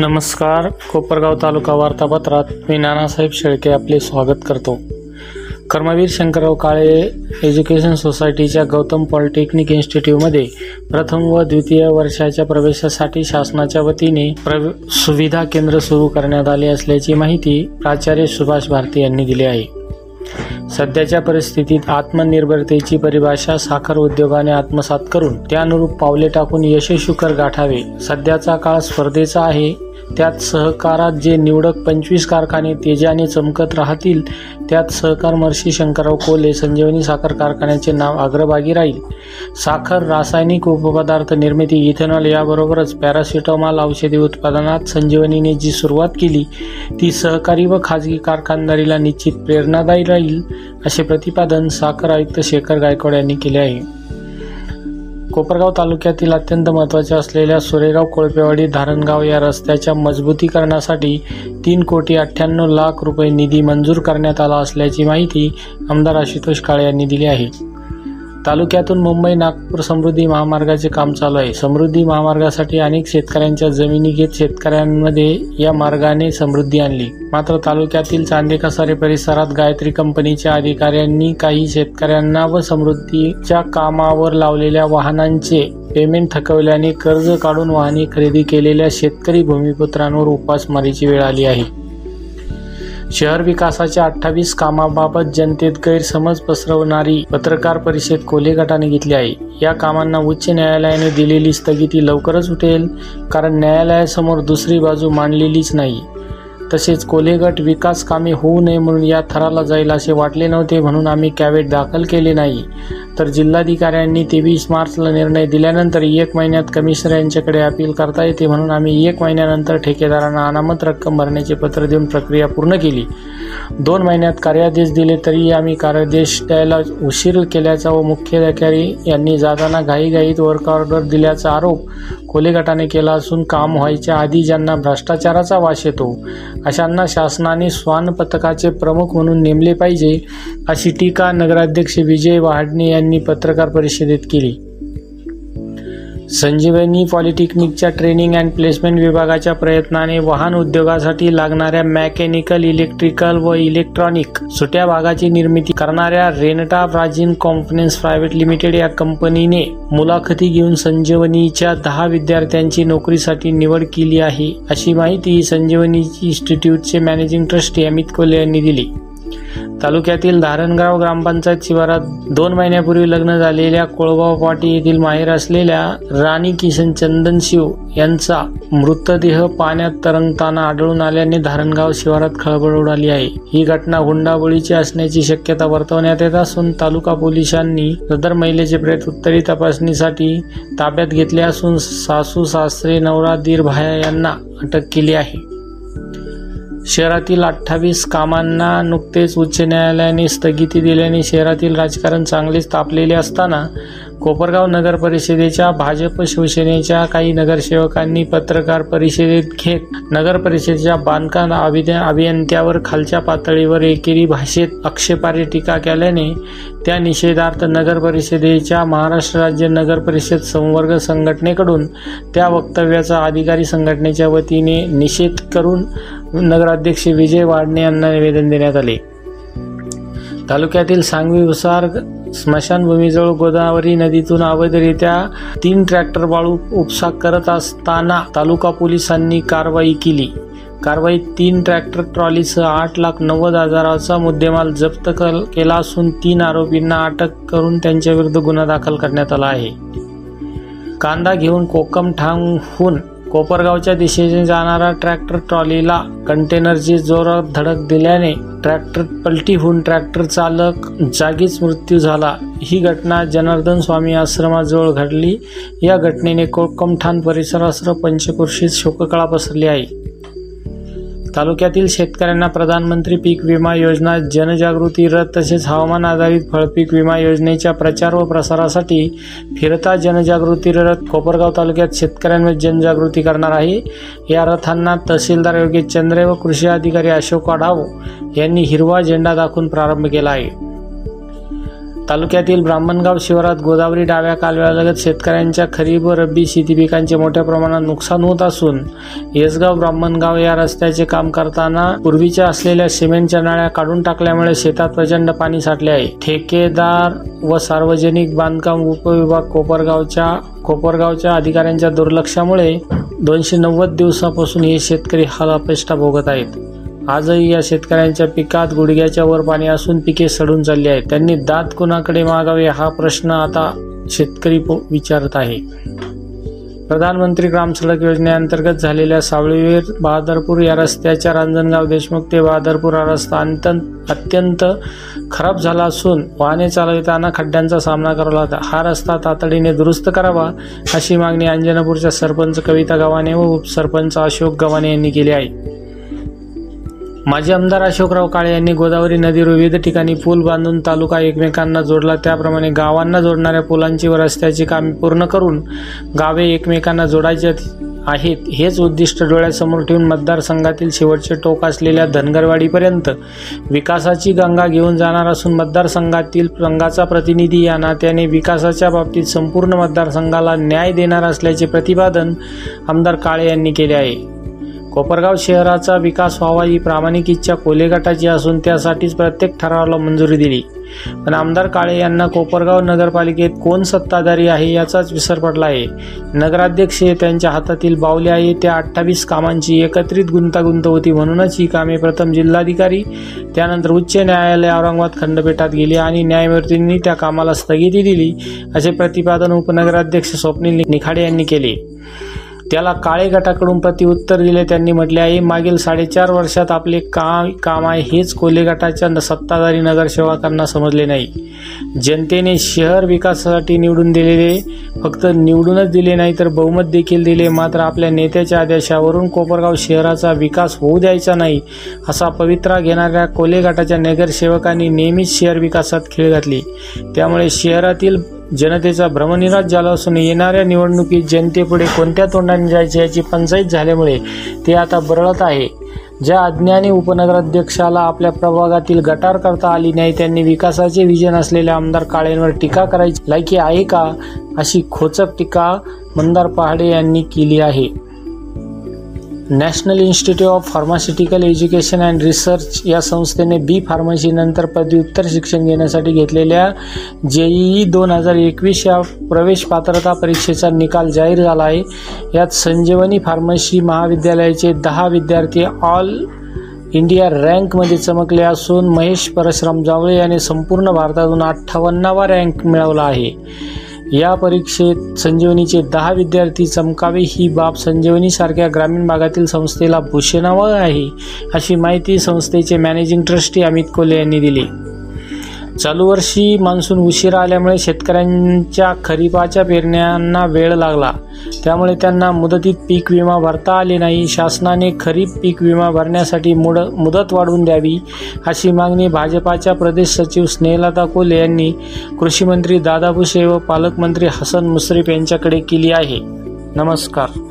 नमस्कार. कोपरगाव तालुका वार्तापत्रात मी नानासाहेब शेळके आपले स्वागत करतो. कर्मवीर शंकरराव काळे एज्युकेशन सोसायटीच्या गौतम पॉलिटेक्निक इन्स्टिट्यूटमध्ये प्रथम व द्वितीय वर्षाच्या प्रवेशासाठी शासनाच्या वतीने प्रव सुविधा केंद्र सुरू करण्यात आले असल्याची माहिती प्राचार्य सुभाष भारती यांनी दिली आहे. सध्याच्या परिस्थितीत आत्मनिर्भरतेची परिभाषा साखर उद्योगाने आत्मसात करून त्यानुरूप पावले टाकून यशस्वी गाठावे. सध्याचा काळ स्पर्धेचा आहे. त्यात सहकारात जे निवडक पंचवीस कारखाने तेजाने चमकत राहतील त्यात सहकार महर्षी शंकरराव कोले संजीवनी साखर कारखान्याचे नाव अग्रभागी राहील. साखर रासायनिक उपपदार्थ निर्मिती इथेनॉल याबरोबरच पॅरासिटामॉल औषधी उत्पादनात संजीवनीने जी सुरुवात केली ती सहकारी व खाजगी कारखानदारीला निश्चित प्रेरणादायी राहील असे प्रतिपादन साखर आयुक्त शेखर गायकवाड यांनी केले आहे. कोपरगाव तालुक्यातील अत्यंत महत्त्वाच्या असलेल्या सुरेगाव कोळपेवाडी धारणगाव या रस्त्याच्या मजबूतीकरणासाठी तीन कोटी अठ्ठ्याण्णव लाख रुपये निधी मंजूर करण्यात आला असल्याची माहिती आमदार आशुतोष काळे यांनी दिली आहे. तालुक्यातून मुंबई नागपूर समृद्धी महामार्गाचे काम चालू आहे. समृद्धी महामार्गासाठी अनेक शेतकऱ्यांच्या जमिनी घेत शेतकऱ्यांमध्ये या मार्गाने समृद्धी आणली. मात्र तालुक्यातील चांदेकसारे परिसरात गायत्री कंपनीच्या अधिकाऱ्यांनी काही शेतकऱ्यांना व समृद्धीच्या कामावर लावलेल्या वाहनांचे पेमेंट थकवल्याने कर्ज काढून वाहने खरेदी केलेल्या शेतकरी भूमिपुत्रांवर उपासमारीची वेळ आली आहे. शहर विकासाच्या अठ्ठावीस कामाबाबत जनतेत गैरसमज पसरवणारी पत्रकार परिषद कोल्हे गटाने घेतली आहे. या कामांना उच्च न्यायालयाने दिलेली स्थगिती लवकरच उठेल कारण न्यायालयासमोर दुसरी बाजू मांडलेलीच नाही. तसेच कोलेगट विकास कामे होऊ नये म्हणून या थराला जाईल असे वाटले नव्हते म्हणून आम्ही कॅवेट दाखल केले नाही. तर जिल्हाधिकाऱ्यांनी तेवीस मार्चला निर्णय दिल्यानंतर एक महिन्यात कमिशनर यांच्याकडे अपील करता येते म्हणून आम्ही एक महिन्यानंतर ठेकेदारांना अनामत रक्कम भरण्याचे पत्र देऊन प्रक्रिया पूर्ण केली. दोन महिन्यात कार्यादेश दिले तरी आम्ही कार्यादेश द्यायला उशीर केल्याचा व मुख्याधिकारी यांनी जाताना घाईघाईत वर्क ऑर्डर दिल्याचा आरोप कोले गटाने केला असून काम व्हायच्या आधी ज्यांना भ्रष्टाचाराचा वास येतो अशांना शासनाने श्वान पथकाचे प्रमुख म्हणून नेमले पाहिजे अशी टीका नगराध्यक्ष विजय वहाडणे यांनी पत्रकार परिषदेत केली. संजीवनी पॉलिटेक्निकच्या ट्रेनिंग अँड प्लेसमेंट विभागाच्या प्रयत्नाने वाहन उद्योगासाठी लागणाऱ्या मेकॅनिकल इलेक्ट्रिकल व इलेक्ट्रॉनिक सुट्या भागाची निर्मिती करणाऱ्या रेनटा प्राचीन कॉन्फरन्स प्रायव्हेट लिमिटेड या कंपनीने मुलाखती घेऊन संजीवनीच्या दहा विद्यार्थ्यांची नोकरीसाठी निवड केली आहे. अशी माहिती संजीवनी इन्स्टिट्यूटचे मॅनेजिंग ट्रस्टी अमित कोले यांनी दिली. तालुक्यातील धारणगाव ग्रामपंचायत शिवारात दोन महिन्यापूर्वी लग्न झालेल्या कोळगाव पाटी येथील माहेर असलेल्या राणी किशन चंदनशिव यांचा मृतदेह पाण्यात तरंगताना आढळून आल्याने धारणगाव शिवारात खळबळ उडाली आहे. ही घटना हुंडाबळीची असण्याची शक्यता वर्तवण्यात येत असून तालुका पोलिसांनी सदर महिलेचे प्रेत उत्तरी तपासणीसाठी ताब्यात घेतले असून सासू सासरे नवरा दीर भाया यांना अटक केली आहे. शहरातील अठ्ठावीस कामांना नुकतेच उच्च न्यायालयाने स्थगिती दिल्याने शहरातील राजकारण चांगलेच तापलेले असताना कोपरगाव नगर परिषदेच्या भाजप शिवसेनेच्या काही नगरसेवकांनी पत्रकार परिषदेत घेत नगर परिषदेच्या बांधकाम अभियंत्यावर खालच्या पातळीवर एकेरी भाषेत आक्षेपार्ह टीका केल्याने त्या निषेधार्थ नगर परिषदेच्या महाराष्ट्र राज्य नगर परिषद संवर्ग संघटनेकडून त्या वक्तव्याचा अधिकारी संघटनेच्या वतीने निषेध करून नगराध्यक्ष विजय वाडणे यांना निवेदन देण्यात आले. तालुक्यातील सांगवी उसार स्मशानभूमीजवळ गोदावरी नदीतून अवैधरित्या तीन ट्रॅक्टर वाळू उपसा करत असताना तालुका पोलिसांनी कारवाई केली. कारवाईत तीन ट्रॅक्टर ट्रॉलीसह आठ लाख नव्वद हजाराचा मुद्देमाल जप्त केला असून तीन आरोपींना अटक करून त्यांच्याविरुद्ध गुन्हा दाखल करण्यात आला आहे. कांदा घेऊन कोकम ठाणहून कोपरगावच्या दिशेने जाणारा ट्रॅक्टर ट्रॉलीला कंटेनरची जोरात धडक दिल्याने ट्रॅक्टर पलटी होऊन ट्रॅक्टर चालक जागीच मृत्यू झाला. ही घटना जनार्दन स्वामी आश्रमाजवळ घडली. या घटनेने कोकमठाण परिसरासह पंचकृषीत शोककळा पसरली आहे. तालुक्यातील शेतकऱ्यांना प्रधानमंत्री पीक विमा योजना जनजागृती रथ तसेच हवामान आधारित फळपीक विमा योजनेच्या प्रचार व प्रसारासाठी फिरता जनजागृती रथ कोपरगाव तालुक्यात शेतकऱ्यांमध्ये जनजागृती करणार आहे. या रथांना तहसीलदार योगेश चंद्रे व कृषी अधिकारी अशोक आढाव यांनी हिरवा झेंडा दाखवून प्रारंभ केला आहे. तालुक्यातील ब्राह्मणगाव शिवारात गोदावरी डाव्या कालव्यालगत शेतकऱ्यांच्या खरीप व रब्बी शेती पिकांचे मोठ्या प्रमाणात नुकसान होत असून येसगाव ब्राह्मणगाव या रस्त्याचे काम करताना पूर्वीच्या असलेल्या सिमेंटच्या नाळ्या काढून टाकल्यामुळे शेतात प्रचंड पाणी साठले आहे. ठेकेदार व सार्वजनिक बांधकाम उपविभाग कोपरगावच्या कोपरगावच्या अधिकाऱ्यांच्या दुर्लक्षामुळे दोनशे नव्वद दिवसापासून हे शेतकरी हाल अपेष्टा भोगत आहेत. आजही या शेतकऱ्यांच्या पिकात गुडघ्याच्या वर पाणी असून पिके सडून चालली आहेत. त्यांनी दात कुणाकडे मागावे हा प्रश्न आता शेतकरी पो- विचारत आहे. प्रधानमंत्री ग्राम सडक योजनेअंतर्गत झालेल्या सावळीवीर बहादरपूर या रस्त्याच्या रांजणगाव देशमुख ते बहादरपूर हा रस्ता अत्यंत अत्यंत खराब झाला असून वाहने चालविताना खड्ड्यांचा सामना करावा लागला. हा रस्ता तातडीने दुरुस्त करावा अशी मागणी अंजनापूरच्या सरपंच कविता गव्हाणे व उपसरपंच अशोक गव्हाणे यांनी केली आहे. माजी आमदार अशोकराव काळे यांनी गोदावरी नदीवर विविध ठिकाणी पूल बांधून तालुका एकमेकांना जोडला. त्याप्रमाणे गावांना जोडणाऱ्या पुलांची व रस्त्याची कामे पूर्ण करून गावे एकमेकांना जोडायचे आहेत. हेच उद्दिष्ट डोळ्यासमोर ठेवून मतदारसंघातील शेवटचे टोक असलेल्या धनगरवाडीपर्यंत विकासाची गंगा घेऊन जाणार असून मतदारसंघातील संघाचा प्रतिनिधी या नात्याने विकासाच्या बाबतीत संपूर्ण मतदारसंघाला न्याय देणार असल्याचे प्रतिपादन आमदार काळे यांनी केले आहे. कोपरगाव शहराचा विकास व्हावा ही प्रामाणिक इच्छा कोले गटाची असून त्यासाठीच प्रत्येक ठरावाला मंजुरी दिली. पण आमदार काळे यांना कोपरगाव नगरपालिकेत कोण सत्ताधारी आहे याचाच विसर पडला आहे. नगराध्यक्ष हे त्यांच्या हातातील बावले आहे. त्या अठ्ठावीस कामांची एकत्रित गुंतागुंत होती म्हणूनच ही कामे प्रथम जिल्हाधिकारी त्यानंतर उच्च न्यायालय औरंगाबाद खंडपीठात गेली आणि न्यायमूर्तींनी त्या कामाला स्थगिती दिली असे प्रतिपादन उपनगराध्यक्ष स्वप्नील निखाडे यांनी केले. त्याला काळे गटाकडून प्रतिउत्तर दिले. त्यांनी म्हटले आहे मागील साडेचार वर्षात आपले काम काम आहे हेच कोल्हे गटाच्या न- सत्ताधारी नगरसेवकांना समजले नाही. जनतेने शहर विकासासाठी निवडून दिलेले फक्त निवडूनच दिले नाही तर बहुमत देखील दिले. मात्र आपल्या नेत्याच्या आदेशावरून कोपरगाव शहराचा विकास होऊ द्यायचा नाही असा पवित्रा घेणाऱ्या कोल्हे गटाच्या नगरसेवकांनी नेहमीच शहर विकासात खेळ घातली. त्यामुळे शहरातील जनतेचा भ्रमनिराश झाला असून येणाऱ्या निवडणुकीत जनतेपुढे कोणत्या तोंडाने जायचे याची पंचायत झाल्यामुळे ते आता बरळत आहे. ज्या अज्ञानी उपनगराध्यक्षाला आपल्या प्रभागातील गटार करता आली नाही त्यांनी विकासाचे विजन असलेल्या आमदार काळेंवर टीका करायची लायकी आहे का? अशी खोचक टीका मंदार पहाडे यांनी केली आहे. National institute of pharmaceutical education and research या संस्थेने बी फार्मसीनंतर पदव्युत्तर शिक्षण घेण्यासाठी घेतलेल्या जेईई दोन हजार एकवीस या प्रवेश पात्रता परीक्षेचा निकाल जाहीर झाला आहे. यात संजीवनी फार्मसी महाविद्यालयाचे दहा विद्यार्थी ऑल इंडिया रँकमध्ये चमकले असून महेश परशुराम जावळे याने संपूर्ण भारतातून अठ्ठावन्नावा रँक मिळवला आहे. या परीक्षेत संजीवनीचे दहा विद्यार्थी चमकावे ही बाब संजीवनीसारख्या ग्रामीण भागातील संस्थेला भूषणावं आहे अशी माहिती संस्थेचे मॅनेजिंग ट्रस्टी अमित कोले यांनी दिली. चालू वर्षी मान्सून उशिरा आल्यामुळे शेतकऱ्यांच्या खरीपाच्या पेरण्यांना वेळ लागला. त्यामुळे त्यांना मुदतीत पीक विमा भरता आले नाही. शासनाने खरीप पीक विमा भरण्यासाठी मुड मुदत वाढवून द्यावी अशी मागणी भाजपाच्या प्रदेश सचिव स्नेहलता कोले यांनी कृषीमंत्री दादा भुसे व पालकमंत्री हसन मुश्रीफ यांच्याकडे केली आहे. नमस्कार.